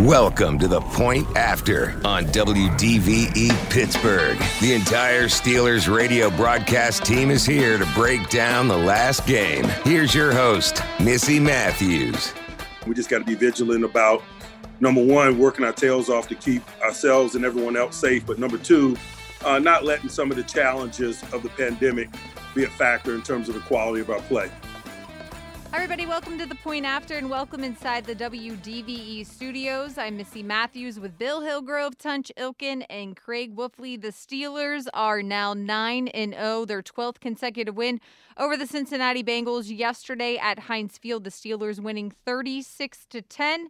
Welcome to the point after on WDVE Pittsburgh. The entire Steelers radio broadcast team is here to break down the last game. Here's your host, Missy Matthews. We just got to be vigilant about number one, working our tails off to keep ourselves and everyone else safe, but number two, uh, not letting some of the challenges of the pandemic be a factor in terms of the quality of our play. Everybody. Welcome to the point after, and welcome inside the WDVE studios. I'm Missy Matthews with Bill Hillgrove, Tunch Ilkin, and Craig Wolfley. The Steelers are now 9 and 0, their 12th consecutive win over the Cincinnati Bengals yesterday at Heinz Field. The Steelers winning 36 to 10.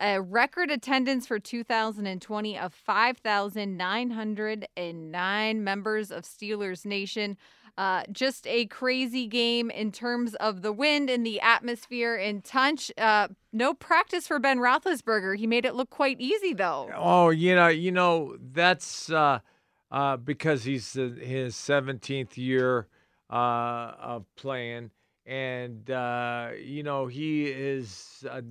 A record attendance for 2020 of 5,909 members of Steelers Nation. Uh, just a crazy game in terms of the wind and the atmosphere in Tunch. Uh, no practice for Ben Roethlisberger. He made it look quite easy, though. Oh, you know, you know that's uh, uh, because he's his 17th year uh, of playing, and uh, you know he is a,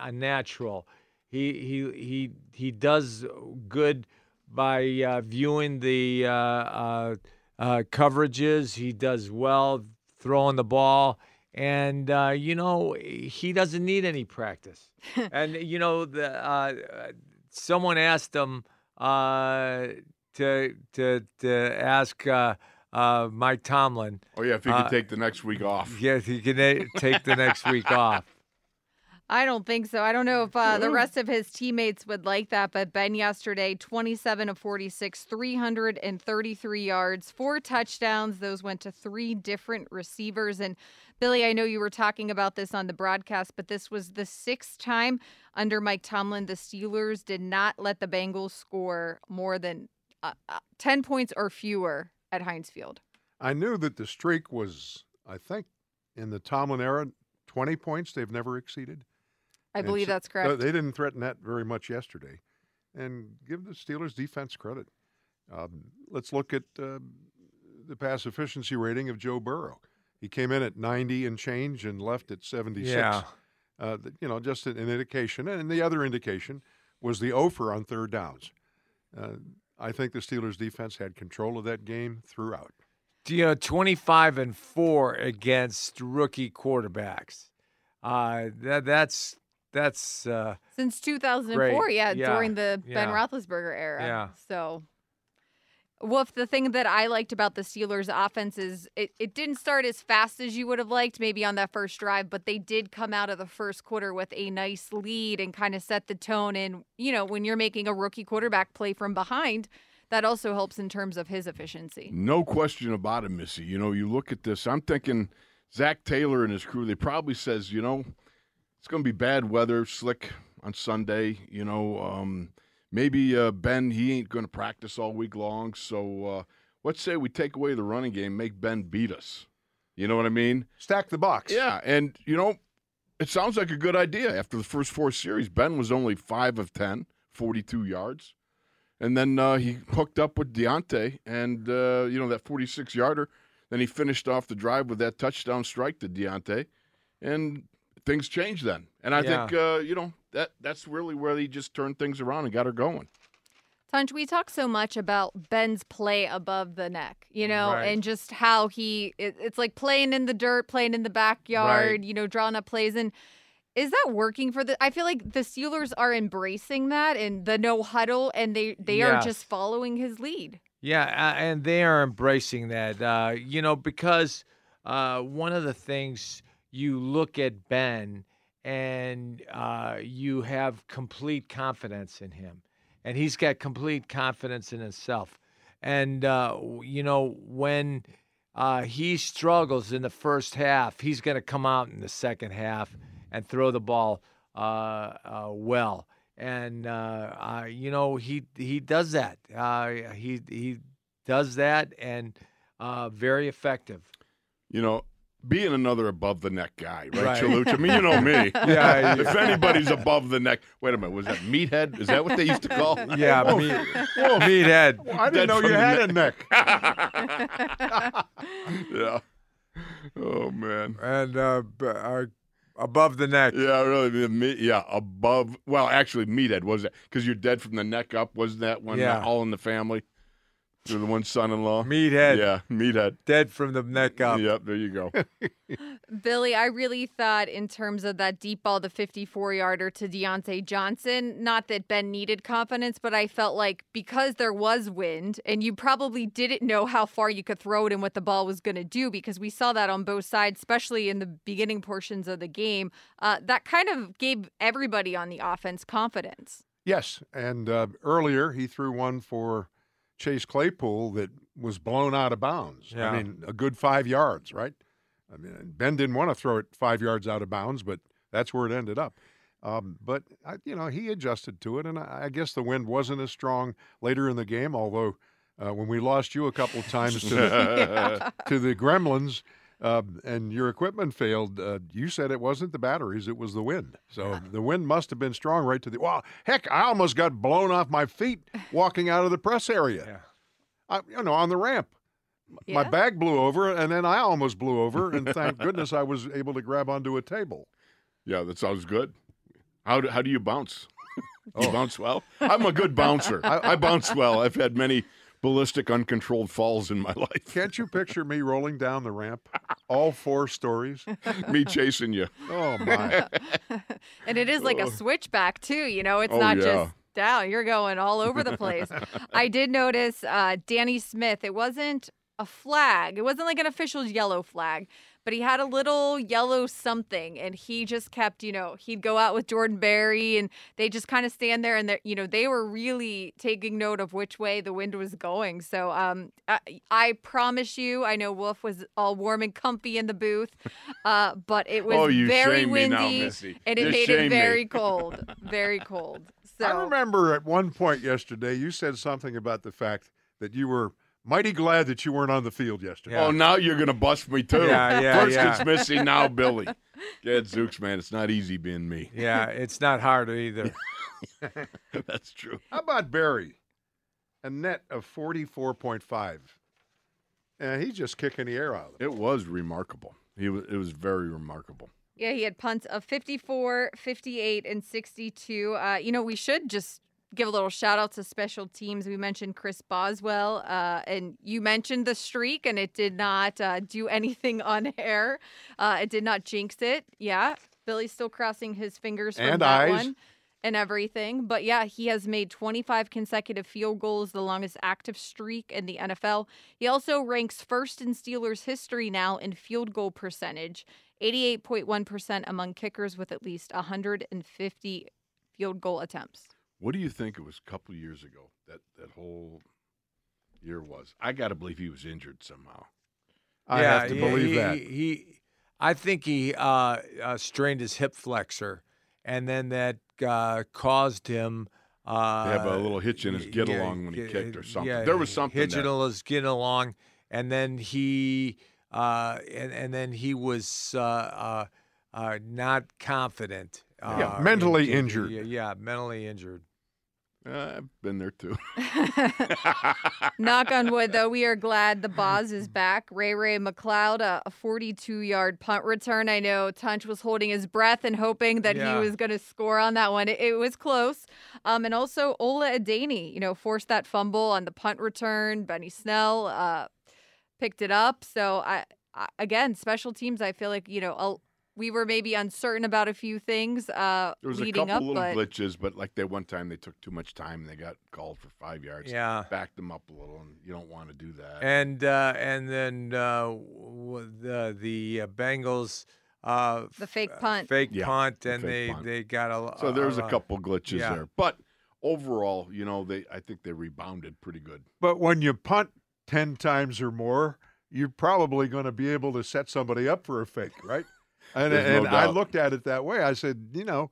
a natural. He he he he does good by viewing the. Uh, coverages. He does well throwing the ball. And, uh, you know, he doesn't need any practice. and, you know, the, uh, someone asked him uh, to, to, to ask uh, uh, Mike Tomlin. Oh, yeah, if he could take the next week off. Yeah, if he can take the next week off. I don't think so. I don't know if uh, the rest of his teammates would like that, but Ben yesterday, 27 of 46, 333 yards, four touchdowns. Those went to three different receivers. And Billy, I know you were talking about this on the broadcast, but this was the sixth time under Mike Tomlin the Steelers did not let the Bengals score more than uh, uh, 10 points or fewer at Heinz Field. I knew that the streak was, I think, in the Tomlin era, 20 points they've never exceeded. I believe that's correct. They didn't threaten that very much yesterday. And give the Steelers defense credit. Um, let's look at uh, the pass efficiency rating of Joe Burrow. He came in at 90 and change and left at 76. Yeah. Uh, you know, just an indication. And the other indication was the offer on third downs. Uh, I think the Steelers defense had control of that game throughout. You know, 25 and 4 against rookie quarterbacks. Uh, that, that's that's uh, since 2004. Yeah, yeah, during the yeah. Ben Roethlisberger era. Yeah. So, Wolf, the thing that I liked about the Steelers' offense is it, it didn't start as fast as you would have liked, maybe on that first drive, but they did come out of the first quarter with a nice lead and kind of set the tone. And you know, when you're making a rookie quarterback play from behind. That also helps in terms of his efficiency. No question about it, Missy. You know, you look at this. I'm thinking Zac Taylor and his crew. They probably says, you know, it's going to be bad weather, slick on Sunday. You know, um, maybe uh, Ben he ain't going to practice all week long. So uh, let's say we take away the running game, make Ben beat us. You know what I mean? Stack the box. Yeah, and you know, it sounds like a good idea. After the first four series, Ben was only five of ten, 42 yards. And then uh, he hooked up with Diontae, and uh, you know that 46 yarder. Then he finished off the drive with that touchdown strike to Diontae, and things changed then. And I Yeah. think uh, you know that that's really where he just turned things around and got her going. Tunch, we talk so much about Ben's play above the neck, you know, Right. and just how he, it, it's like playing in the dirt, playing in the backyard, Right. you know, drawing up plays. And is that working for the, I feel like the Steelers are embracing that and the no huddle, and they, they are just following his lead. Yeah, uh, and they are embracing that. Uh, you know, because uh, one of the things you look at Ben and uh, you have complete confidence in him, and he's got complete confidence in himself. And uh, you know, when uh, he struggles in the first half, he's going to come out in the second half and throw the ball uh, uh, well. And uh, you know he he does that. He he does that and very effective. You know, being another above the neck guy, right, Right. Chalucha? I mean, you know me. Yeah, if anybody's above the neck, wait a minute, was that meathead? Is that what they used to call? Yeah, Oh, meat, meathead. I didn't Dead know you had a neck. yeah. Oh man. and uh, uh, above the neck. Yeah, really. Yeah, above. Well, actually, meathead was that because you're dead from the neck up. Wasn't that one? Yeah. uh, All in the family. You're the one son-in-law. Meathead. Yeah, meathead. Dead from the neck up. Yep. There you go. Billy, I really thought in terms of that deep ball, the 54 yarder to Diontae Johnson, not that Ben needed confidence, but I felt like because there was wind and you probably didn't know how far you could throw it and what the ball was going to do, because we saw that on both sides, especially in the beginning portions of the game, uh, that kind of gave everybody on the offense confidence. Yes, and uh, earlier he threw one for Chase Claypool that was blown out of bounds. Yeah. I mean, a good five yards, right? I mean, Ben didn't want to throw it five yards out of bounds, but that's where it ended up. Um, but I, you know, he adjusted to it, and I, I guess the wind wasn't as strong later in the game. Although uh, when we lost you a couple times to the, to the Gremlins. Uh, and your equipment failed. Uh, you said it wasn't the batteries; it was the wind. So the wind must have been strong right to the. Wow, heck! I almost got blown off my feet walking out of the press area. Yeah. I, you know, on the ramp. My bag blew over, and then I almost blew over. And thank goodness I was able to grab onto a table. Yeah, that sounds good. How do, how do you bounce? you Oh. bounce well. I'm a good bouncer. I, I bounce well. I've had many ballistic, uncontrolled falls in my life. Can't you picture me rolling down the ramp, all four stories? Me chasing you. Oh my! and it is like a switchback too you know it's Oh, not yeah. just down you're going all over the place i did notice uh, danny smith it wasn't a flag it wasn't like an official yellow flag but he had a little yellow something and he just kept you know he'd go out with jordan berry and they just kind of stand there and they you know they were really taking note of which way the wind was going. So um i, I promise you i know wolf was all warm and comfy in the booth uh but it was Oh, very windy now, and it You made shame it me. very cold very cold. So I remember at one point yesterday you said something about the fact that you were mighty glad that you weren't on the field yesterday. Yeah. Oh, now you're going to bust me, too. Yeah, yeah, First yeah. it's Missy, now Billy. Gad Zooks, man, it's not easy being me. Yeah, it's not hard either. That's true. How about Berry? A net of 44.5. And he's just kicking the air out of it. It was remarkable. He was, it was very remarkable. Yeah, he had punts of 54, 58, and 62. Uh, you know, we should just give a little shout out to special teams. We mentioned Chris Boswell, uh, and you mentioned the streak, and it did not uh, do anything on air. Uh, it did not jinx it. Yeah, Billy's still crossing his fingers from And that eyes. one. And everything. But yeah, he has made 25 consecutive field goals, the longest active streak in the NFL. He also ranks first in Steelers history now in field goal percentage, 88.1% among kickers with at least 150 field goal attempts. What do you think it was a couple years ago that that whole year was? I got to believe he was injured somehow. I yeah, have to he- believe he, that. He, I think he uh, uh, strained his hip flexor, and then that uh, caused him. Uh, To have a little hitch in his get yeah, along when he kicked or something. yeah, There was something hitch in his get along, and then he uh, and and then he was uh, uh, uh, not confident. Yeah, mentally in- injured. Yeah, yeah, mentally injured. Uh, I've been there too. Knock on wood, though, we are glad the Boz is back. Ray Ray McCloud, a 42 yard punt return. I know Tunch was holding his breath and hoping that Yeah. he was going to score on that one. It, it was close. Um, and also, Ola Adeniyi, you know, forced that fumble on the punt return. Benny Snell uh, picked it up. So, I, I again, special teams, I feel like, you know, a, we were maybe uncertain about a few things uh, There was a leading couple up, little but glitches, but like that one time they took too much time and they got called for five yards. Yeah. Backed them up a little, and you don't want to do that. And uh, and then uh, the the uh, Bengals uh, the fake f- punt. fake Yeah, punt, the and fake they punt. they got a. so there was a lot- couple glitches yeah. there, but overall, you know, they I think they rebounded pretty good. But when you punt 10 times or more, you're probably going to be able to set somebody up for a fake, right? And, There's no and I looked at it that way. I said, you know,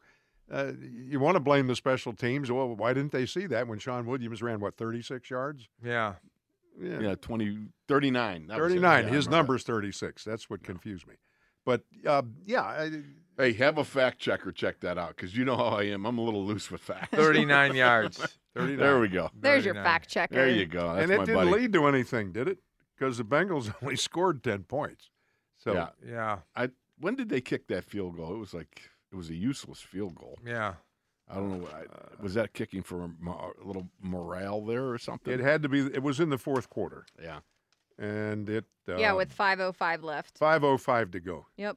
uh, you want to blame the special teams. Well, why didn't they see that when Shawn Williams ran, what, 36 yards? Yeah. Yeah, 20, 39. that was 39. Yeah, His remember number's 36. That's what confused me. But uh, yeah, I. Hey, have a fact checker check that out because you know how I am. I'm a little loose with facts. Thirty nine yards. 39. There we go. There's your fact checker. There you go. That's and it my didn't buddy. lead to anything, did it? Because the Bengals only scored 10 points. So Yeah. Yeah. I when did they kick that field goal? It was like it was a useless field goal. Yeah. I don't know. I, was that kicking for a, mo- a little morale there or something? it had to be, it was in the fourth quarter. yeah. And it, uh, yeah, with 5.05 left. 5.05 to go. Yep.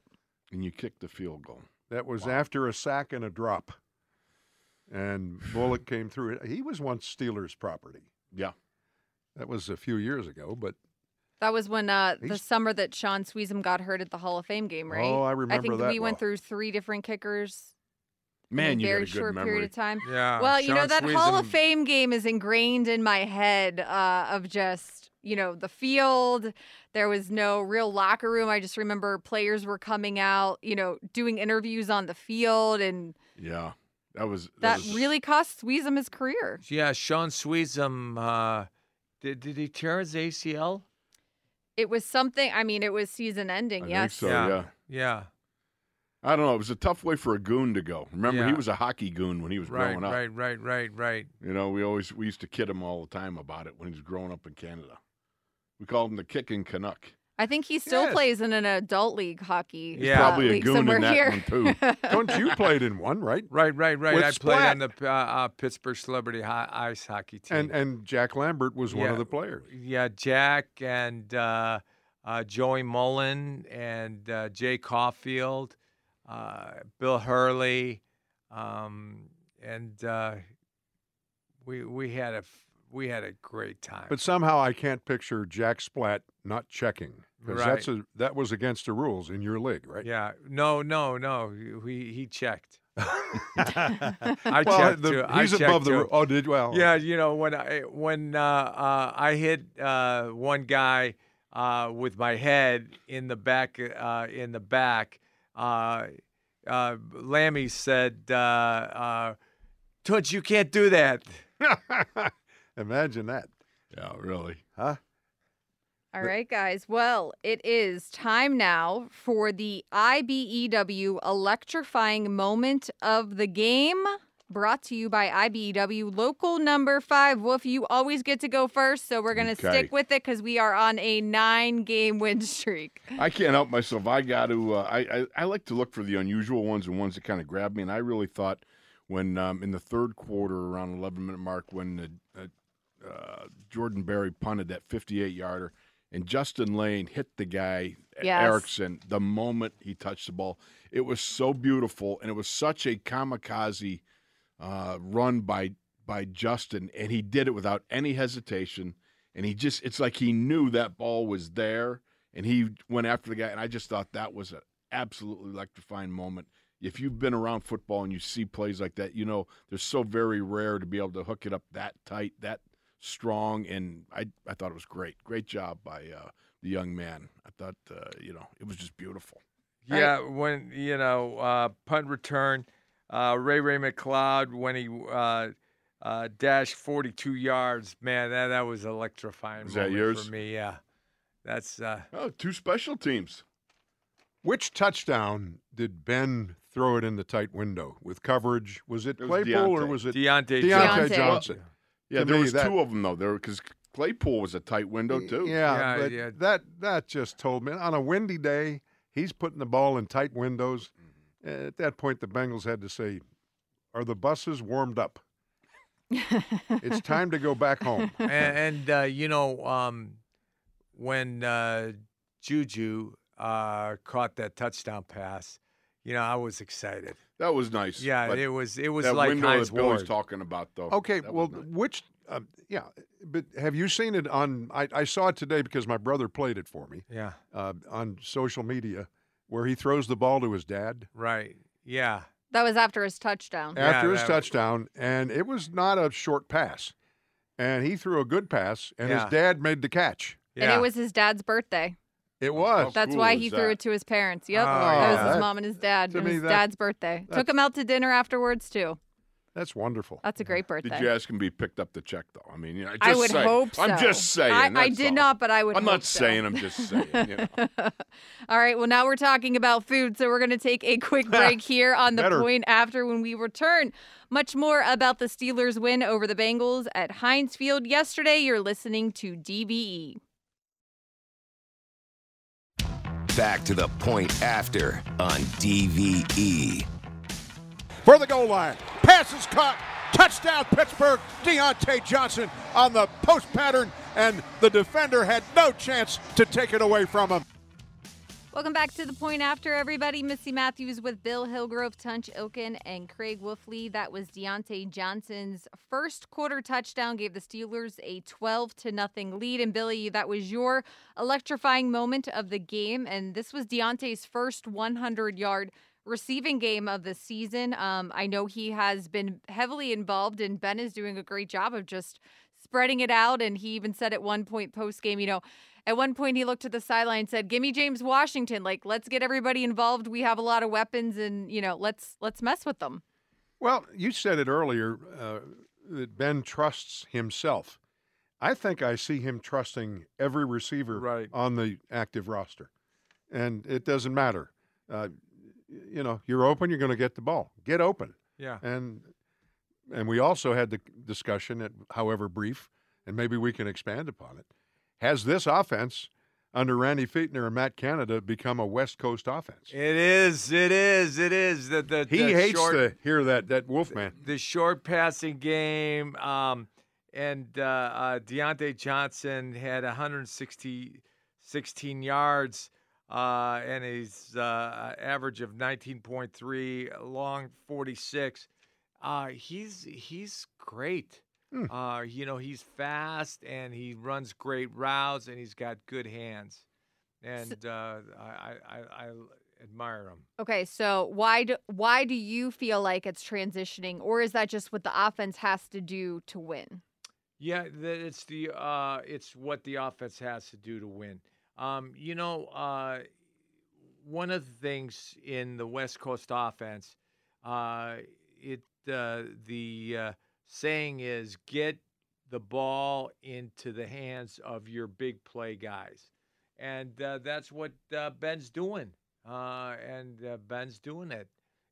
And you kicked the field goal. That was Wow. after a sack and a drop. And Bullock came through. He was once Steelers property. Yeah. That was a few years ago, but That was when uh, the He's- summer that Shaun Suisham got hurt at the Hall of Fame game, right? Oh, I I remember think that we went well. through three different kickers in Man, a you very got a good short memory. period of time. Yeah. well, you know Shaun that Hall of Suisham- Fame game is ingrained in my head uh, of just you know the field. There was no real locker room. I just remember players were coming out, you know, doing interviews on the field, and Yeah. That was that was- really cost Suisham his career. Yeah. Shaun Suisham. Uh, did did he tear his ACL? It was something. I mean, it was season ending. I yes. think so. Yeah. Yeah. Yeah. I don't know. It was a tough way for a goon to go. Remember, he was a hockey goon when he was Right. growing up. Right. Right. Right. Right. You know, we always we used to kid him all the time about it when he was growing up in Canada. We called him the kicking Canuck. I think he still Yes. plays in an adult league hockey. He's uh, probably a league goon in somewhere that here. one, too. don't you played in one, right? Right. Right. Right. With I played on the uh, uh, Pittsburgh Celebrity Hi- Ice Hockey team. And and Jack Lambert was one of the players. Yeah, Jack and uh, uh, Joey Mullen and uh, Jay Caufield, uh, Bill Hurley, um, and uh, we we had a f- we had a great time. But somehow I can't picture Jack Splat not checking because that's a, that was against the rules in your league, right? yeah, no, no, no. He he checked. I well, checked the- too. He's checked above the too. rule. Oh, did well? Yeah, you know when I when uh, uh, I hit uh, one guy uh, with my head in the back uh, in the back, uh, uh, Lammy said, uh, uh, "Toots, you can't do that." Imagine that, Yeah, really. huh? All right, guys. Well, it is time now for the IBEW electrifying moment of the game. Brought to you by IBEW local number five. Wolf, you always get to go first, so we're going to Okay. stick with it because we are on a nine game win streak. I can't help myself. I got to. Uh, I, I I like to look for the unusual ones and ones that kind of grab me. And I really thought when um, in the third quarter, around 11 minute mark, when uh, uh, Jordan Berry punted that 58 yarder, and Justin Layne hit the guy Yes. Erickson the moment he touched the ball. It was so beautiful, and it was such a kamikaze uh, run by by Justin, and he did it without any hesitation. And he just, it's like he knew that ball was there, and he went after the guy. And I just thought that was an absolutely electrifying moment. If you've been around football and you see plays like that, you know they're so very rare to be able to hook it up that tight, that strong. And I, I thought it was great. Great job by uh, the young man. I thought, uh, you know, it was just beautiful. Yeah, when you know uh, punt return, uh, Ray Ray McCloud when he uh, uh, dashed 42 yards, man, that that was electrifying. Was that yours? for me? Yeah, that's uh, Oh, two special teams. Which touchdown did Ben throw it in the tight window with coverage. Was it It was Claypool or was it Diontae, Diontae Johnson. Johnson? Yeah, there me, was that- two of them though. There because Claypool was a tight window too. Yeah, Yeah, but yeah. that that just told me on a windy day, he's putting the ball in tight windows. Mm-hmm. At that point, the Bengals had to say, "Are the buses warmed up? it's time to go back home." and, and uh, you know, um, when uh, Juju uh, caught that touchdown pass, you know, I was excited. That was nice. Yeah, but it was it was that like window Heinz that Billy's Ward. talking about though. Okay, that well, nice. which, um, yeah, but have you seen it on? I, I saw it today because my brother played it for me Yeah, uh, on social media, where he throws the ball to his dad right. Yeah, That was after his touchdown. Yeah, after his that- touchdown, and it was not a short pass, and he threw a good pass, and Yeah. his dad made the catch. yeah. And it was his dad's birthday. It was. How That's cool why is he threw it to his parents. Yep. Oh, that yeah. was his mom and his dad. to and me, his that- dad's birthday. Took him out to dinner afterwards too. That's wonderful. That's a great birthday. Did you ask him to be picked up the check though? I mean, you know, just I would saying. hope so. I'm just saying. I, I did all. not, but I would. I'm hope not so. saying. I'm just saying. You know. All right. Well, now we're talking about food, so we're going to take a quick break here on the Better. point after when we return. Much more about the Steelers' win over the Bengals at Heinz Field yesterday. You're listening to E. Back to the point after on. DVE. for the goal line. Pass is caught. Touchdown, Pittsburgh. Diontae Johnson on the post pattern, and the defender had no chance to take it away from him. Welcome back to the point after, everybody. Missy Matthews with Bill Hillgrove, Tunch Ilkin, and Craig Wolfley. That was Diontae Johnson's first quarter touchdown, gave the Steelers a 12 to nothing lead. And Billy, that was your electrifying moment of the game. And this was Diontae's first 100 yard receiving game of the season. Um, I know he has been heavily involved, and Ben is doing a great job of just spreading it out. And he even said at one point post game, you know, at one point, he looked to the sideline and said, "Give me James Washington. Like, let's get everybody involved. We have a lot of weapons, and you know, let's let's mess with them." Well, you said it earlier uh, that Ben trusts himself. I think I see him trusting every receiver Right. on the active roster, and it doesn't matter. Uh, you know, you're open, you're going to get the ball. Get open, yeah. and and we also had the discussion, at, however brief, and maybe we can expand upon it. Has this offense under Randy Fichtner and Matt Canada become a West Coast offense? It is. It is. It is. The, the, He the hates short, to hear that that Wolfman. the short passing game. Um, and uh, uh, Diontae Johnson had 160, 16 yards, uh, and his uh, average of 19.3, long 46. Uh, he's he's great. Hmm. Uh, you know, he's fast and he runs great routes and he's got good hands. And uh, I, I, I, I admire him. Okay, so why do why do you feel like it's transitioning, or is that just what the offense has to do to win? Yeah, it's the uh, it's what the offense has to do to win. Um, you know, uh, one of the things in the West Coast offense, uh, it uh, the uh, saying is get the ball into the hands of your big play guys, and uh, that's what uh, Ben's doing. Uh, and uh, Ben's doing it,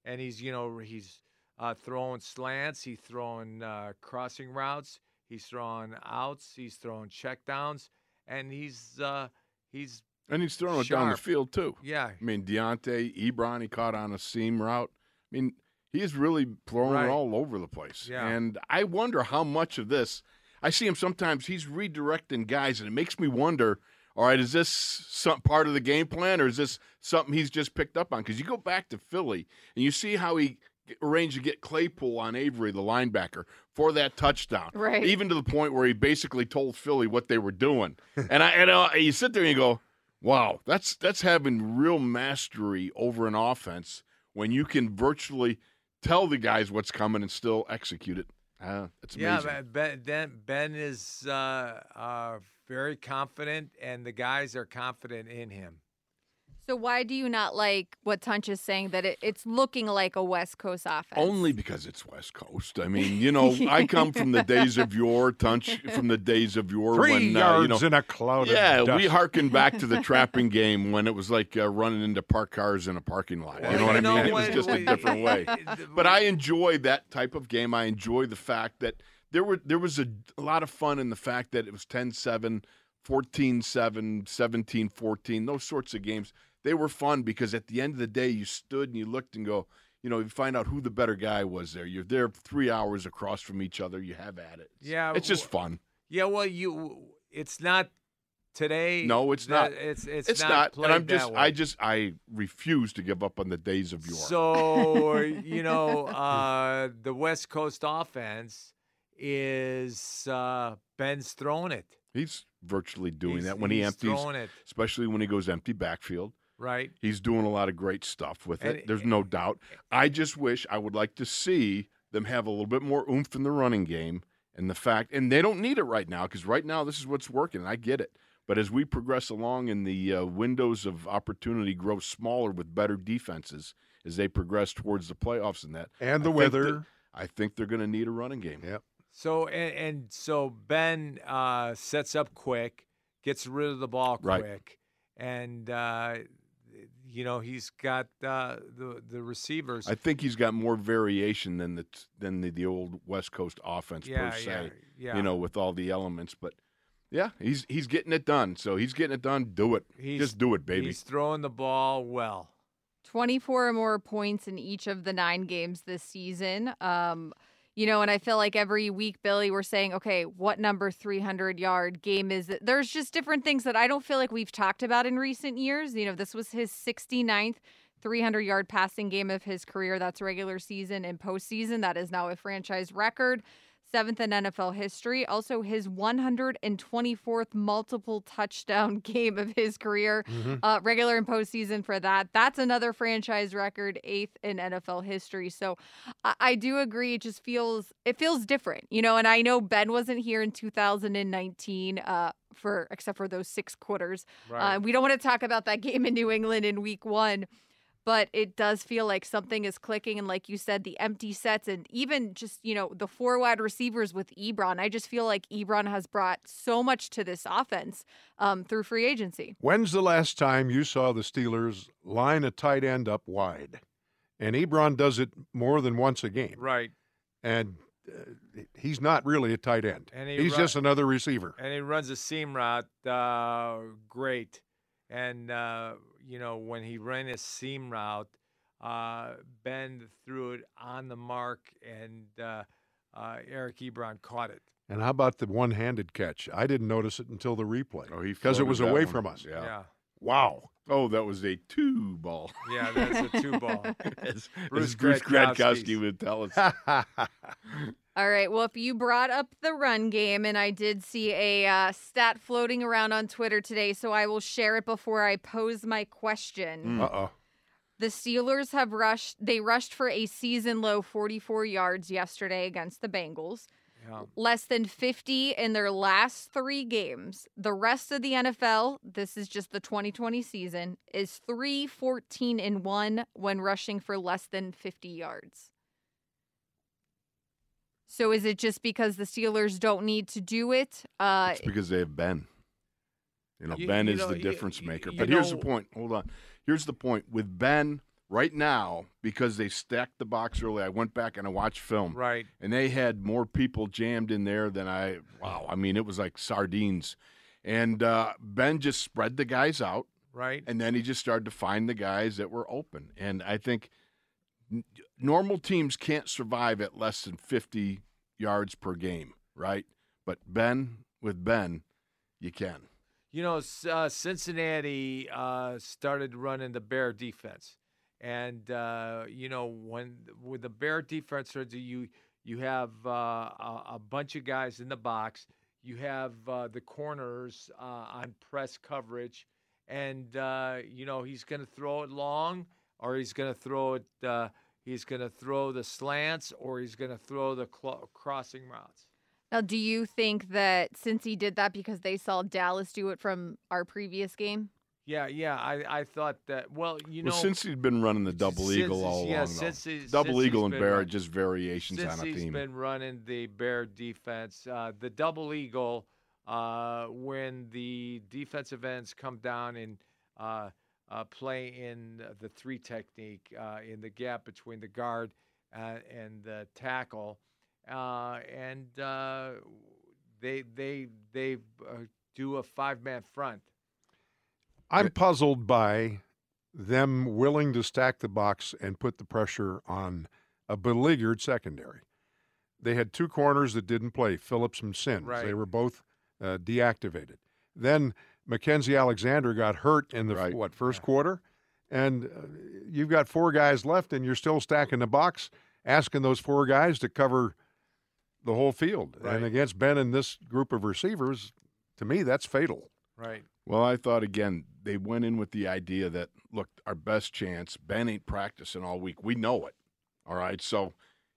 and he's you know he's uh, throwing slants, he's throwing uh, crossing routes. He's throwing outs. He's throwing checkdowns, and he's uh, he's And he's throwing it down the field too. yeah I mean, Diontae, Ebron, he caught on a seam route. I mean, he's really throwing Right. it all over the place. Yeah. And I wonder how much of this, I see him sometimes, he's redirecting guys, and it makes me wonder, all right, is this some part of the game plan, or is this something he's just picked up on? Because you go back to Philly, and you see how he arranged to get Claypool on Avery, the linebacker, for that touchdown. Right. Even to the point where he basically told Philly what they were doing. and I and uh, you sit there and you go, Wow, that's that's having real mastery over an offense when you can virtually tell the guys what's coming and still execute it. Uh, it's yeah. amazing. but Ben Ben, ben is uh, uh, very confident, and the guys are confident in him. So why do you not like what Tunch is saying that it, it's looking like a West Coast offense? Only because it's West Coast. I mean, you know, I come from the days of yore, Tunch, from the days of yore Three when yards uh, you know, in a cloud yeah, of dust. we harken back to the trapping game when it was like uh, running into parked cars in a parking lot. You know what I mean? It was just a different way. But I enjoy that type of game. I enjoy the fact that there were there was a, a lot of fun in the fact that it was 10-7, 14-7, 17-14, those sorts of games. They were fun because at the end of the day you stood and you looked and go, you know, you find out who the better guy was there. You're there 3 hours across from each other. You have at it. Yeah, It's just fun. Yeah, well, you it's not today. No, it's that- not. It's it's, It's not. not. And I'm just I just I refuse to give up on the days of yore. So you know, uh, the West Coast offense is uh, Ben's throwing it. He's virtually doing He's- that when he empties, especially when he goes empty backfield. Right. He's doing a lot of great stuff with it. And- There's no doubt. I just wish I would like to see them have a little bit more oomph in the running game and the fact, and they don't need it right now because right now this is what's working. And I get it. But as we progress along and the uh, windows of opportunity grow smaller with better defenses as they progress towards the playoffs and that, And the I think that- weather. I think they're going to need a running game. Yep. So and, and so Ben uh, sets up quick, gets rid of the ball Right. quick, and uh, you know he's got uh, the the receivers. I think he's got more variation than the than the, the old West Coast offense Yeah, per se. yeah, yeah. You know, with all the elements, but yeah, he's he's getting it done. So he's getting it done. Do it. He's- Just do it, baby. He's throwing the ball well. 24 or more points in each of the nine games this season. Um, you know, and I feel like every week, Billy, we're saying, okay, what number 300 yard game is it? There's just different things that I don't feel like we've talked about in recent years. You know, this was his 69th 300 yard passing game of his career. That's regular season and postseason. That is now a franchise record. Seventh in NFL history. Also, his 124th multiple touchdown game of his career, uh, regular and postseason for that. That's another franchise record, eighth in NFL history. So I, I do agree. It just feels it feels different, you know. And I know Ben wasn't here in 2019 uh, for except for those six quarters. Right. Uh, we don't want to talk about that game in New England in Week One but it does feel like something is clicking and like you said the empty sets and even just you know the four wide receivers with ebron i just feel like ebron has brought so much to this offense um, through free agency When's the last time you saw the Steelers line a tight end up wide? And Ebron does it more than once a game. Right. And uh, he's not really a tight end. And he he's ru- just another receiver. and he runs a seam route uh, great. And uh, you know when he ran his seam route, uh, Ben threw it on the mark, and uh, uh, Eric Ebron caught it. And how about the one-handed catch? I didn't notice it until the replay. Oh, he because it was away one. from us. Yeah. Yeah, Wow. Oh, that was a two ball. yeah, that's a two ball. as, Bruce as Bruce Gradkowski would tell us. all right well if you brought up the run game and i did see a uh, stat floating around on twitter today so i will share it before i pose my question Uh-oh. The Steelers have rushed, they rushed for a season low 44 yards yesterday against the Bengals. Yeah. Less than 50 in their last three games. The rest of the NFL, this is just the 2020 season, is 3 14 and 1 when rushing for less than 50 yards. So is it just because the Steelers don't need to do it? Uh, It's because they have Ben. You know, You- Ben you is know, the difference you- maker. you But here's the point. Hold on. Here's the point. With Ben right now, because they stacked the box early, I went back and I watched film. Right. And they had more people jammed in there than I wow. I mean, it was like sardines. And uh, Ben just spread the guys out. Right. And then he just started to find the guys that were open. And I think n- normal teams can't survive at less than 50 yards per game, right? But Ben, with Ben, you can. You know, uh, Cincinnati uh, started running the bear defense, and uh, you know when with the bear defense, you you have uh, a, bunch of guys in the box. You have uh, the corners uh, on press coverage, and uh, you know he's going to throw it long, or he's going to throw it. Uh, he's going to throw the slants, or he's going to throw the cl- crossing routes. now, do you think that since he did that because they saw Dallas do it from our previous game? Yeah, yeah. I, I thought that. Well, you know, well, since he's been running the double since eagle all yeah, along, since though. he's- double since eagle he's and bear are run- just variations on a he's theme. been running the bear defense, uh, the double eagle, uh, when the defensive ends come down and uh, uh, play in the three technique uh, in the gap between the guard uh, and the tackle, uh, and uh, they they they uh, do a five man front. I'm puzzled by them willing to stack the box and put the pressure on a beleaguered secondary. They had two corners that didn't play, Phillips and Sims. They were both uh, deactivated. Then Mackensie Alexander got hurt in the Right. what first quarter, and uh, you've got four guys left, and you're still stacking the box, asking those four guys to cover the whole field. Right. And against Ben and this group of receivers, to me, that's fatal. Right. Well, I thought again they went in with the idea that look, our best chance. Ben ain't practicing all week. We know it. All right, so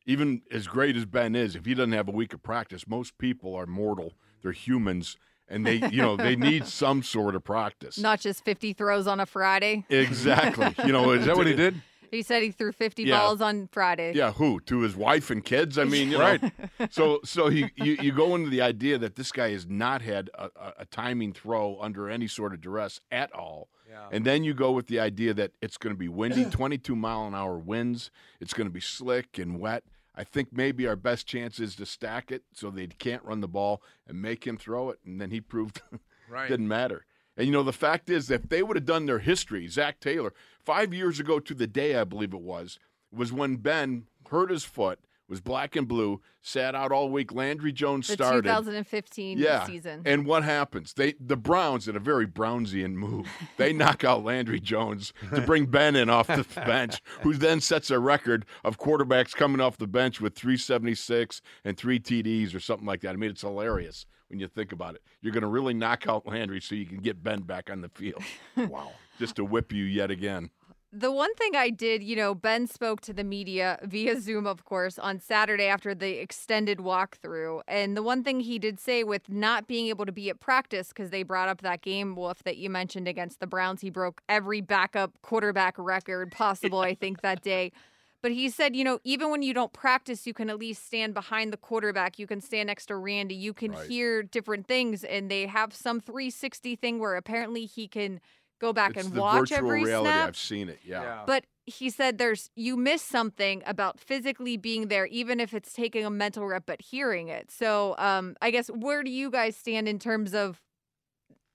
even as great as Ben is, if he doesn't have a week of practice, most people are mortal. They're humans, and they, you know, they need some sort of practice. Not just 50 throws on a Friday. Exactly. You know, Is that what he did? He said he threw 50 Yeah. balls on Friday. Yeah, who to his wife and kids? I mean, you know. Right. So, so you, you you go into the idea that this guy has not had a, a, a timing throw under any sort of duress at all, Yeah. and then you go with the idea that it's going to be windy, 22 mile an hour winds. It's going to be slick and wet. I think maybe our best chance is to stack it so they can't run the ball and make him throw it, and then he proved Right. didn't matter. And you know, the fact is, if they would have done their history, Zac Taylor, five years ago to the day, I believe it was, was when Ben hurt his foot, was black and blue, sat out all week. Landry Jones The started. 2015 yeah. season. And what happens? They the Browns in a very Brownsian move. They knock out Landry Jones to bring Ben in off the bench, who then sets a record of quarterbacks coming off the bench with 376 and three TDs or something like that. I mean, it's hilarious when you think about it. You're going to really knock out Landry so you can get Ben back on the field. wow. Just to whip you yet again. The one thing I did, you know, Ben spoke to the media via Zoom, of course, on Saturday after the extended walkthrough. And the one thing he did say with not being able to be at practice, because they brought up that game, Wolf, that you mentioned against the Browns, he broke every backup quarterback record possible, I think, that day. But he said, you know, even when you don't practice, you can at least stand behind the quarterback. You can stand next to Randy. You can Right. hear different things. And they have some 360 thing where apparently he can go back it's and the watch virtual every reality. snap. I've seen it. Yeah. Yeah. But he said there's you miss something about physically being there, even if it's taking a mental rep, but hearing it. So um, I guess where do you guys stand in terms of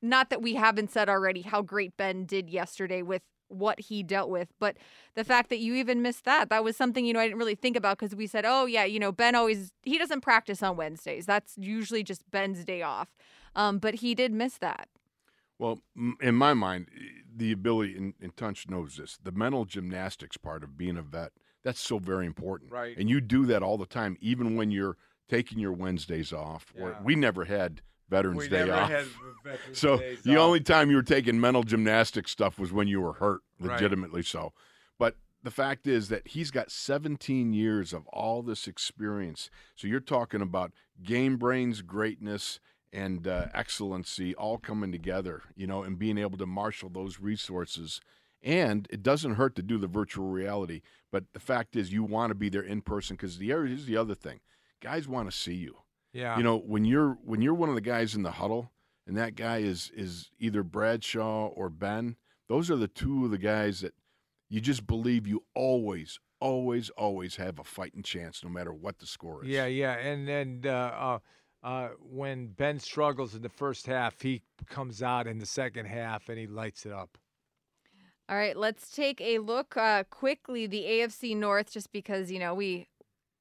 not that we haven't said already how great Ben did yesterday with what he dealt with, but the fact that you even missed that, that was something, you know, I didn't really think about because we said, oh, yeah, you know, Ben always, he doesn't practice on Wednesdays. That's usually just Ben's day off. Um, but he did miss that. Well, m- in my mind, the ability, and, and Tunch knows this, the mental gymnastics part of being a vet, that's so very important. Right. And you do that all the time, even when you're taking your Wednesdays off. Or Yeah. we never had Veterans we Day off. Veterans so Days the off. only time you were taking mental gymnastics stuff was when you were hurt, Right. legitimately so. But the fact is that he's got 17 years of all this experience. So you're talking about game brains, greatness, and uh, excellency all coming together, you know, and being able to marshal those resources. And it doesn't hurt to do the virtual reality, but the fact is, you want to be there in person because the here's the other thing: guys want to see you. Yeah. You know, when you're when you're one of the guys in the huddle, and that guy is is either Bradshaw or Ben, those are the two of the guys that you just believe you always, always, always have a fighting chance, no matter what the score is. Yeah, yeah, and and uh, uh, uh, when Ben struggles in the first half, he comes out in the second half and he lights it up. All right, let's take a look uh, quickly the AFC North, just because you know we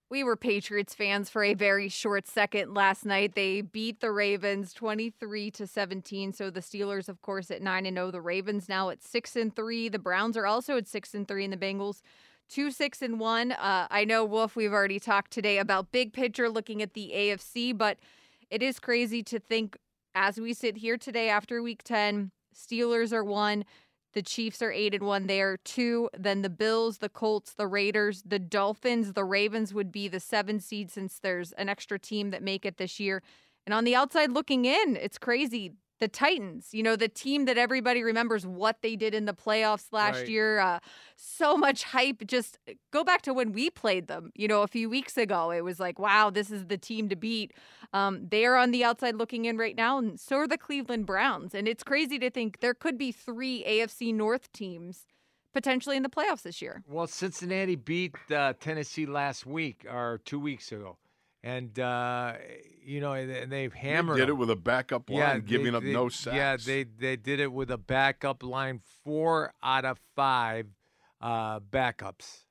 we were Patriots fans for a very short second last night. They beat the Ravens twenty three to seventeen. So the Steelers, of course, at nine and zero. The Ravens now at six and three. The Browns are also at six and three, and the Bengals two six and one. Uh, I know Wolf. We've already talked today about big picture, looking at the AFC, but it is crazy to think as we sit here today after Week ten. Steelers are one. The Chiefs are eight and one. They are two. Then the Bills, the Colts, the Raiders, the Dolphins, the Ravens would be the seven seed since there's an extra team that make it this year. And on the outside looking in, it's crazy. The Titans, you know, the team that everybody remembers what they did in the playoffs last Right. year. Uh, so much hype. Just uh, go back to when we played them, you know, a few weeks ago. It was like, wow, this is the team to beat. Um, they are on the outside looking in right now, and so are the Cleveland Browns. And it's crazy to think there could be three AFC North teams potentially in the playoffs this year. Well, Cincinnati beat uh, Tennessee last week or two weeks ago, and uh, you know and they've hammered. They did it with a backup line, they- giving up they- no sacks. Yeah, they they did it with a backup line, four out of five uh, backups.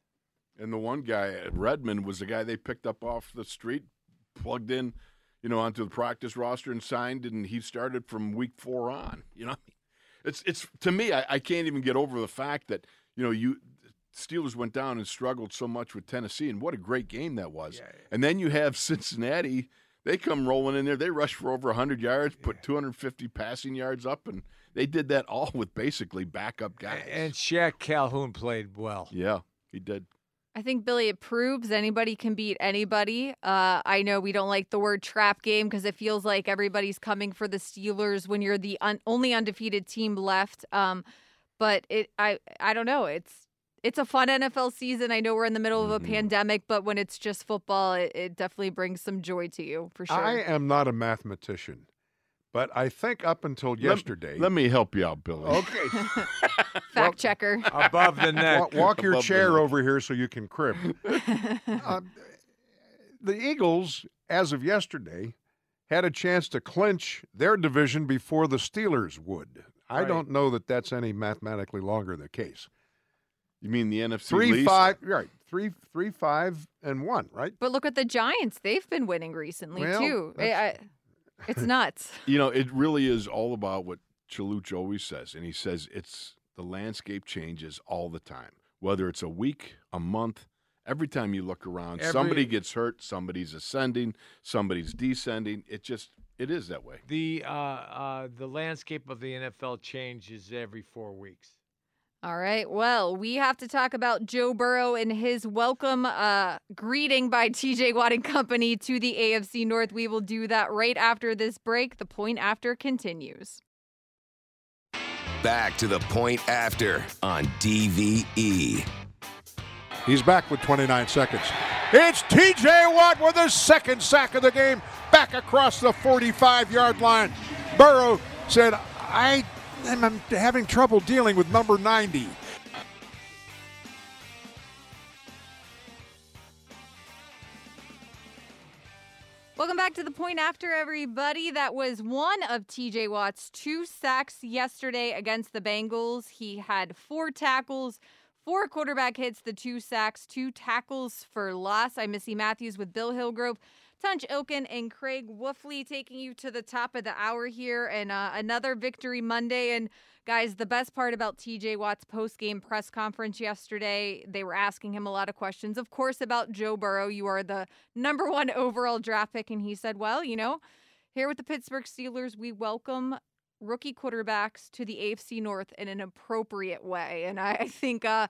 And the one guy at Redmond was the guy they picked up off the street, plugged in, you know, onto the practice roster and signed, and he started from week four on. You know, it's it's to me, I, I can't even get over the fact that you know you Steelers went down and struggled so much with Tennessee, and what a great game that was. And then you have Cincinnati. They come rolling in there. They rush for over 100 yards, put 250 passing yards up, and they did that all with basically backup guys. And Shaq Calhoun played well. yeah, he did. I think Billy it proves anybody can beat anybody. Uh, I know we don't like the word trap game because it feels like everybody's coming for the Steelers when you're the un- only undefeated team left. Um, but it, I, I don't know. It's it's a fun NFL season. I know we're in the middle of a pandemic, but when it's just football, it, it definitely brings some joy to you for sure. I am not a mathematician, but I think up until yesterday. Let me help you out, Billy. okay. Fact checker. Above the neck. Wa- walk your Above chair over here so you can crib. Uh, the Eagles, as of yesterday, had a chance to clinch their division before the Steelers would. I Right. don't know that that's any mathematically longer the case. You mean the NFC Three least? five, right? Three three five and one, right? But look at the Giants; they've been winning recently Well, too. I- I- it's nuts. You know, it really is all about what Chaluch always says, and he says it's the landscape changes all the time. Whether it's a week, a month, every time you look around, somebody gets hurt, somebody's ascending, somebody's descending. It just it is that way. The uh, uh, the landscape of the NFL changes every four weeks. All right. Well, we have to talk about Joe Burrow and his welcome uh, greeting by TJ Watt and Company to the AFC North. We will do that right after this break. The point after continues. Back to the point after on. DVE. He's back with 29 seconds. It's TJ Watt with his second sack of the game, back across the 45 yard line. Burrow said, I am having trouble dealing with number 90. Welcome back to the point after, everybody. That was one of TJ Watt's two sacks yesterday against the Bengals. He had four tackles, four quarterback hits, the two sacks, two tackles for loss. I'm Missy Matthews with Bill Hillgrove, Tunch Ilkin, and Craig Wolfley taking you to the top of the hour here and uh, another victory Monday. And guys, the best part about TJ Watt's post game press conference yesterday, they were asking him a lot of questions, of course, about Joe Burrow. You are the number one overall draft pick. And he said, well, you know, here with the Pittsburgh Steelers, we welcome rookie quarterbacks to the AFC North in an appropriate way. And I, I think uh,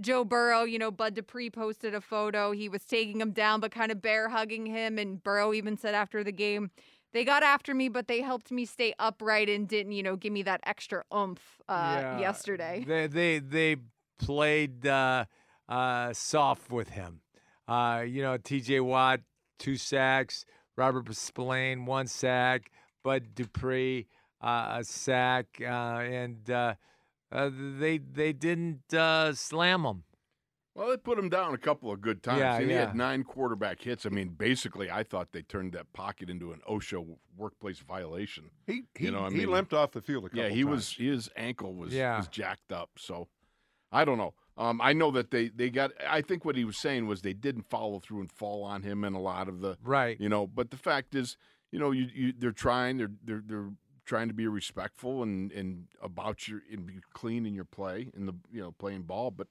Joe Burrow, you know, Bud Dupree posted a photo. He was taking him down, but kind of bear hugging him. And Burrow even said after the game, they got after me, but they helped me stay upright and didn't, you know, give me that extra oomph uh, Yeah, yesterday. They they they played uh, uh, soft with him. Uh, you know, T.J. Watt two sacks, Robert Spillane one sack, Bud Dupree a sack, uh, and uh, uh, they they didn't uh, slam him. Well, they put him down a couple of good times. Yeah, and he had nine quarterback hits. I mean, basically, I thought they turned that pocket into an OSHA workplace violation. He he, You know, I he mean- limped off the field a couple Yeah, he was his ankle was Yeah. was jacked up. So I don't know. Um, I know that they they got. I think what he was saying was they didn't follow through and fall on him in a lot of the Right. you know. But the fact is, you know, you, you they're trying. They're they're they're trying to be respectful and and about your and be clean in your play in the you know playing ball. But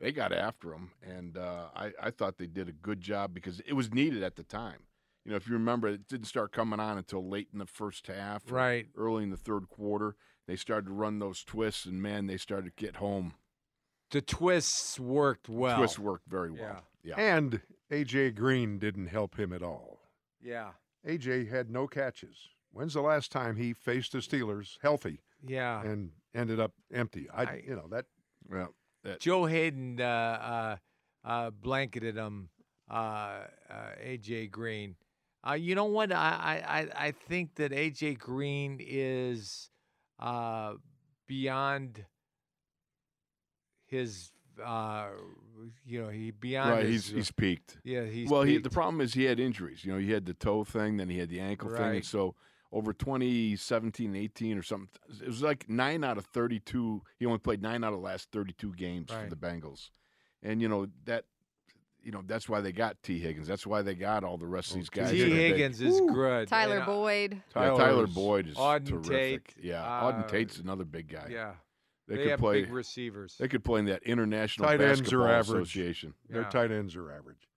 they got after him, and uh, I I thought they did a good job because it was needed at the time. You know, if you remember, it didn't start coming on until late in the first half, Right. early in the third quarter. They started to run those twists, and man, they started to get home. The twists worked well. Twists worked very well. Yeah. And AJ Green didn't help him at all. Yeah. AJ had no catches. When's the last time he faced the Steelers healthy Yeah. and ended up empty? I, I- you know that Well, that, Joe Haden uh, uh, uh, blanketed him, uh, uh, AJ Green. Uh, you know what? I, I, I- I think that AJ Green is uh, beyond his, uh, you know, he beyond right, his, he's he's peaked. yeah, he's well, he, the problem is he had injuries. You know, he had the toe thing, then he had the ankle thing, and so over 2017, 18 or something, it was like nine out of 32. He only played nine out of the last 32 games Right. for the Bengals, and you know that. You know that's why they got Tee Higgins. That's why they got all the rest of these guys. Tee. that they- Higgins is good. Tyler and, uh, Boyd. Tyler Tyler Boyd is Auden terrific. Tate, yeah, uh, Auden Tate's another big guy. Yeah, they, they, could have play. big receivers. They could play in that international Tight ends are basketball average. association. their tight ends are average.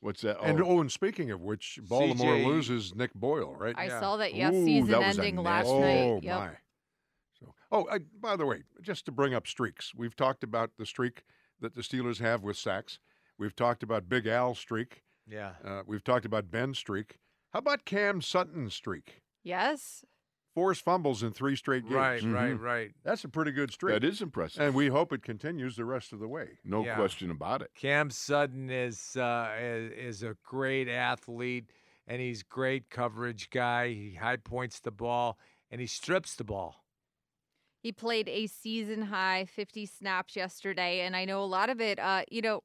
What's that? And Oh, oh, and speaking of which, Baltimore CJ loses Nick Boyle, right? I Yeah. saw that. Yes, Ooh, season that was ending last nasty- night. Oh Yep. my! So, oh, I, by the way, just to bring up streaks, we've talked about the streak that the Steelers have with sacks. We've talked about Big Al's streak. yeah, Uh, we've talked about Ben's streak. How about Cam Sutton's streak? Yes. Forced fumbles in three straight games. right, right, Mhm. right. That's a pretty good streak. that is impressive. and we hope it continues the rest of the way. no Yeah. question about it. Cam Sutton is, uh, is is a great athlete, and he's great coverage guy. He high points the ball, and he strips the ball. He played a season high 50 snaps yesterday, and I know a lot of it, uh, you know,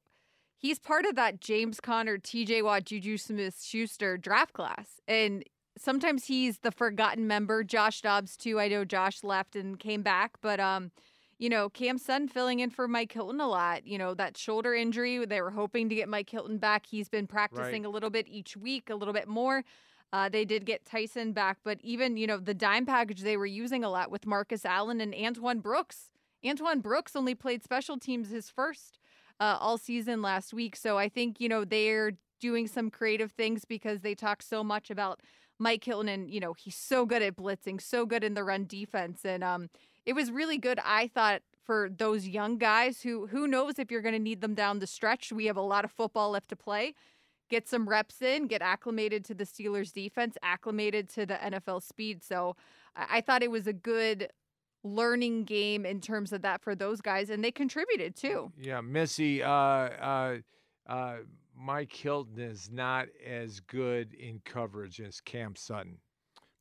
he's part of that James Conner, TJ Watt, Juju Smith Schuster draft class. And sometimes he's the forgotten member. Josh Dobbs, too. I know Josh left and came back, but, um, you know, Cam Sutton filling in for Mike Hilton a lot. You know, that shoulder injury, they were hoping to get Mike Hilton back. He's been practicing a little bit each week, a little bit more. Uh, they did get Tyson back, but even, you know, the dime package they were using a lot with Marcus Allen and Antoine Brooks. Antoine Brooks only played special teams his first uh, all season last week. So I think, you know, they're doing some creative things because they talk so much about Mike Hilton you know, he's so good at blitzing, so good in the run defense. And um, it was really good, I thought, for those young guys who who knows if you're going to need them down the stretch. We have a lot of football left to play. Get some reps in, get acclimated to the Steelers defense, acclimated to the NFL speed. So I, I thought it was a good learning game in terms of that for those guys, and they contributed too. Yeah, Missy, uh, uh, uh, Mike Hilton is not as good in coverage as Cam Sutton.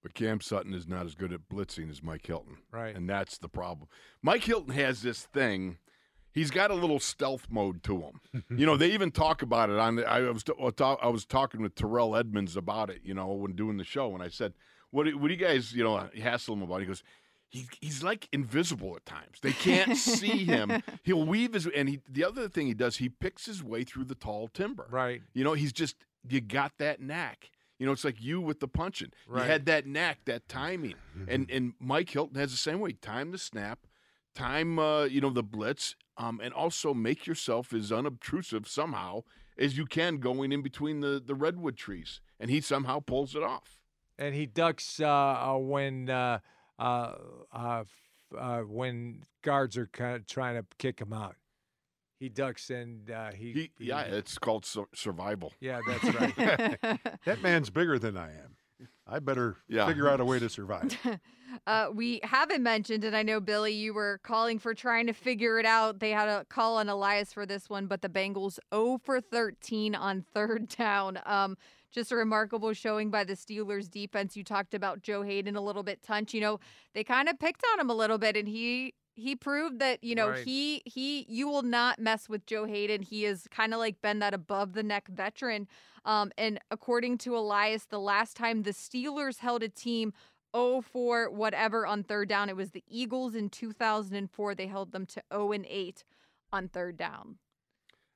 But Cam Sutton is not as good at blitzing as Mike Hilton. Right. And that's the problem. Mike Hilton has this thing. He's got a little stealth mode to him. you know, they even talk about it on the, I was I was talking with Terrell Edmunds about it, you know, when doing the show and I said, "What do, what do you guys, you know, hassle him about?" He goes, he, he's like invisible at times. They can't see him. He'll weave his and he the other thing he does, he picks his way through the tall timber. Right. You know, he's just you got that knack. You know, it's like you with the punching. Right. You had that knack, that timing. and and Mike Hilton has the same way. Time the snap, time uh, you know, the blitz, um, and also make yourself as unobtrusive somehow as you can going in between the, the redwood trees. And he somehow pulls it off. and he ducks uh, uh, when uh, uh, uh, uh, when guards are kind of trying to kick him out. He ducks and uh, he, He, yeah, it's called sur- survival. yeah, that's right. That man's bigger than I am. I better Yeah. figure out a way to survive. Uh, we haven't mentioned, and I know Billy, you were calling for trying to figure it out. They had a call on Elias for this one, but the Bengals 0 for 13 on third down. Um, just a remarkable showing by the Steelers defense. You talked about Joe Haden a little bit, Tunch. You know, they kind of picked on him a little bit, and he he proved that you know Right. he he you will not mess with Joe Haden. He is kind of like been that above the neck veteran. Um, and according to Elias, the last time the Steelers held a team 0 for whatever on third down, it was the Eagles in 2004. They held them to 0 and 8 on third down.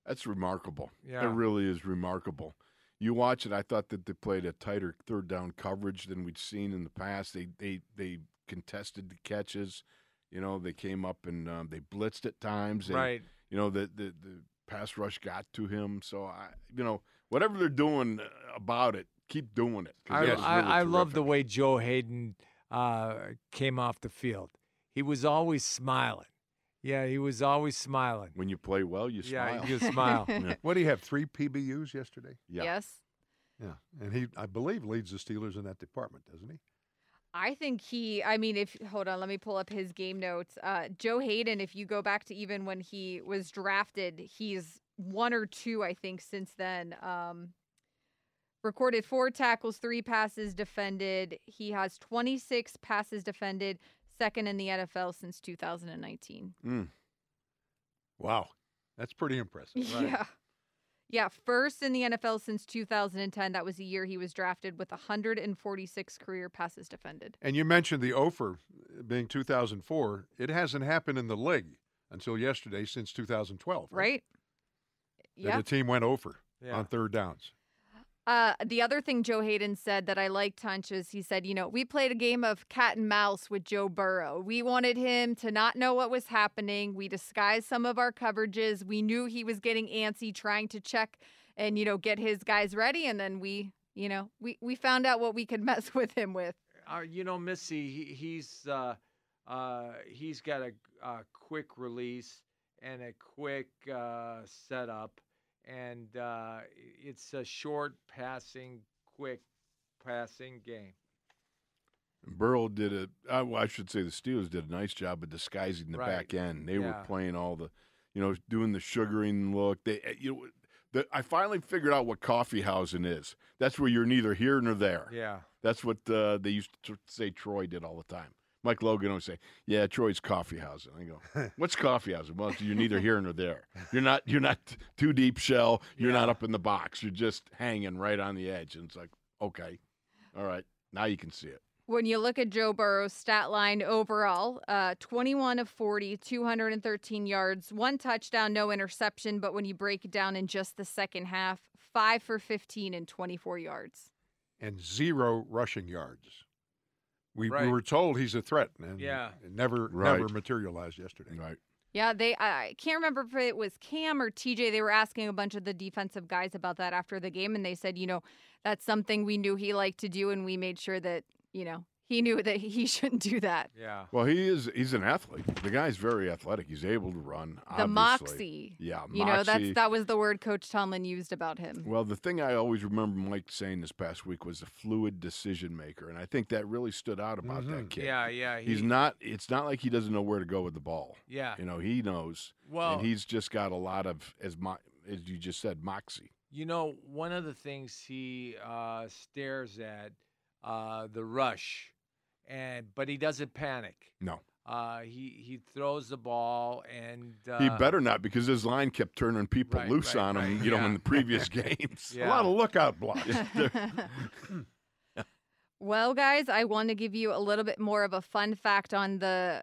That's remarkable. Yeah. It really is remarkable. You watch it. I thought that they played a tighter third down coverage than we'd seen in the past. They they they contested the catches. You know, they came up and um, they blitzed at times. And, right. You know, the, the the pass rush got to him. So I, you know, whatever they're doing uh, about it, keep doing it. I, that's I, I love the way Joe Haden uh, came off the field. He was always smiling. Yeah, he was always smiling. when you play well, you yeah, smile. you smile. Yeah. what do you have? Three PBUs yesterday. Yeah. Yes. Yeah, and he, I believe, leads the Steelers in that department, doesn't he? I think he, I mean, if, hold on, let me pull up his game notes. Uh, Joe Haden, if you go back to even when he was drafted, he's one or two, I think, since then. Um, recorded four tackles, three passes defended. He has 26 passes defended, second in the NFL since 2019. Mm. Wow. That's pretty impressive. Yeah. Yeah, first in the NFL since 2010. That was the year he was drafted with 146 career passes defended. And you mentioned the Ofer being 2004. It hasn't happened in the league until yesterday since 2012. Right? That Yeah. a team went over Yeah. on third downs. Uh, the other thing Joe Haden said that I liked, Tunch, is he said, you know, we played a game of cat and mouse with Joe Burrow. We wanted him to not know what was happening. We disguised some of our coverages. We knew he was getting antsy, trying to check and, you know, get his guys ready. And then we, you know, we, we found out what we could mess with him with. Uh, you know, Missy, he, he's uh, uh, he's got a, a quick release and a quick uh, setup, and uh, it's a short passing, quick passing game. Burrow did a, uh, well, I should say the Steelers did a nice job of disguising the Right. back end. They were playing all the, you know, doing the sugaring look. They, uh, you know, the, I finally figured out what coffee housing is. That's where you're neither here nor there. Yeah. That's what uh, they used to say Troy did all the time. Mike Logan would say, "Yeah, Troy's coffeehousen." I go, "What's coffeehousen?" Well, you're neither here nor there. You're not. You're not too deep shell. You're not up in the box. You're just hanging right on the edge. And it's like, okay, all right, now you can see it. When you look at Joe Burrow's stat line overall, uh, 21 of 40, 213 yards, one touchdown, no interception. But when you break it down in just the second half, five for 15 and 24 yards. and zero rushing yards. We, we were told he's a threat, and Yeah. it never Right. never materialized yesterday. Right. Yeah, they. I I can't remember if it was Cam or TJ. They were asking a bunch of the defensive guys about that after the game, and they said, you know, that's something we knew he liked to do, and we made sure that you know he knew that he shouldn't do that. Yeah. Well, he is. He's an athlete. The guy's very athletic. He's able to run. The obviously. moxie. Yeah, You know, that's that was the word Coach Tomlin used about him. Well, the thing I always remember Mike saying this past week was a fluid decision maker, and I think that really stood out about that kid. Yeah, yeah. He's not. It's not like he doesn't know where to go with the ball. Yeah. You know, he knows. Well- and he's just got a lot of as mo- as you just said, moxie. You know, one of the things he uh, stares at uh, the rush, and but he doesn't panic. No, Uh, he he throws the ball, and uh, he better not because his line kept turning people Right, loose right, on him. right, You know, in the previous games. Yeah. A lot of lookout blocks. Well, guys, I want to give you a little bit more of a fun fact on the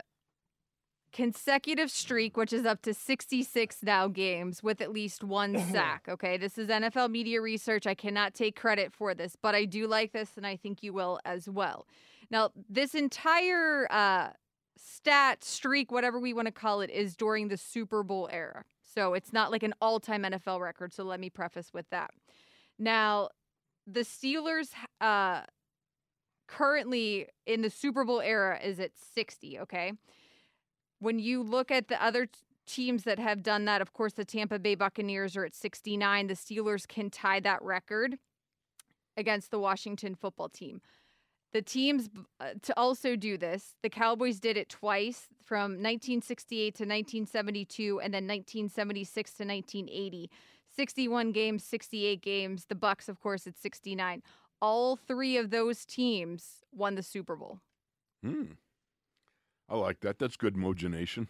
consecutive streak, which is up to 66 now games with at least one sack. Okay, this is NFL media research. I cannot take credit for this, but I do like this, and I think you will as well. Now, this entire uh, stat streak, whatever we want to call it, is during the Super Bowl era. So it's not like an all time NFL record. So let me preface with that. Now, the Steelers uh, currently in the Super Bowl era is at 60, okay? When you look at the other t- teams that have done that, of course, the Tampa Bay Buccaneers are at 69. The Steelers can tie that record against the Washington football team. The teams uh, to also do this, the Cowboys did it twice from 1968 to 1972 and then 1976 to 1980. 61 games, 68 games. The Bucks, of course, at 69. All three of those teams won the Super Bowl. Hmm. I like that. That's good mogenation.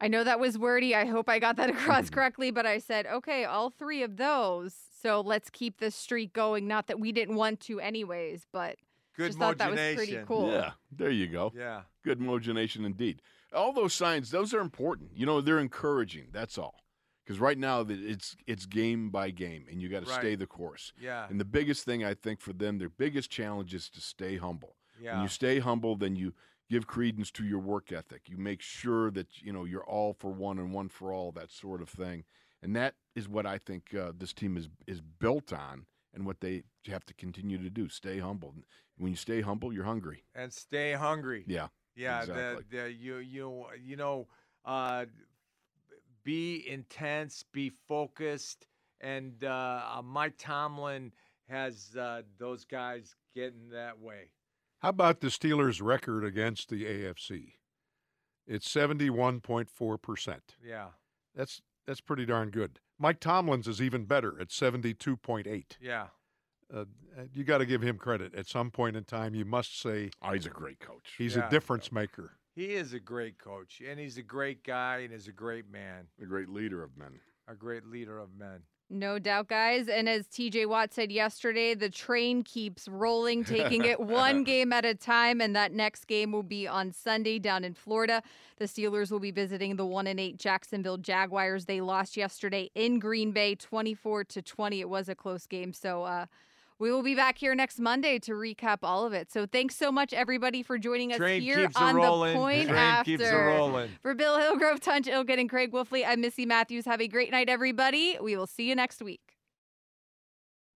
I know that was wordy. I hope I got that across correctly, but I said, okay, all three of those. So let's keep this streak going. Not that we didn't want to, anyways, but good just thought that was pretty mogination. cool. Yeah, there you go. Yeah. Good mogenation indeed. All those signs, those are important. You know, they're encouraging. That's all. Because right now that it's it's game by game, and you got to stay the course. Yeah. And the biggest thing I think for them, their biggest challenge is to stay humble. When Yeah. you stay humble, then you give credence to your work ethic. You make sure that you know you're all for one and one for all, that sort of thing. And that is what I think uh, this team is is built on, and what they have to continue to do. Stay humble. When you stay humble, you're hungry. and stay hungry. Yeah. Yeah, exactly. the, the you you you know, uh, be intense, be focused, and uh, uh, Mike Tomlin has uh, those guys getting that way. How about the Steelers' record against the AFC? It's 71.4%. Yeah. That's that's pretty darn good. Mike Tomlin's is even better at 72.8. Yeah. Uh, you got to give him credit. At some point in time, you must say Oh, he's a great coach. he's Yeah. a difference maker. He is a great coach, and he's a great guy, and is a great man, a great leader of men. a great leader of men. No doubt, guys. And as TJ Watt said yesterday, the train keeps rolling, taking it one game at a time. And that next game will be on Sunday down in Florida. The Steelers will be visiting the one and eight Jacksonville Jaguars. They lost yesterday in Green Bay, 24 to 20. It was a close game. So, uh, we will be back here next Monday to recap all of it. So thanks so much, everybody, for joining us Train here on the point Train after. For Bill Hillgrove, Tunch Ilkin, and Craig Wolfley, I'm Missy Matthews. Have a great night, everybody. We will see you next week.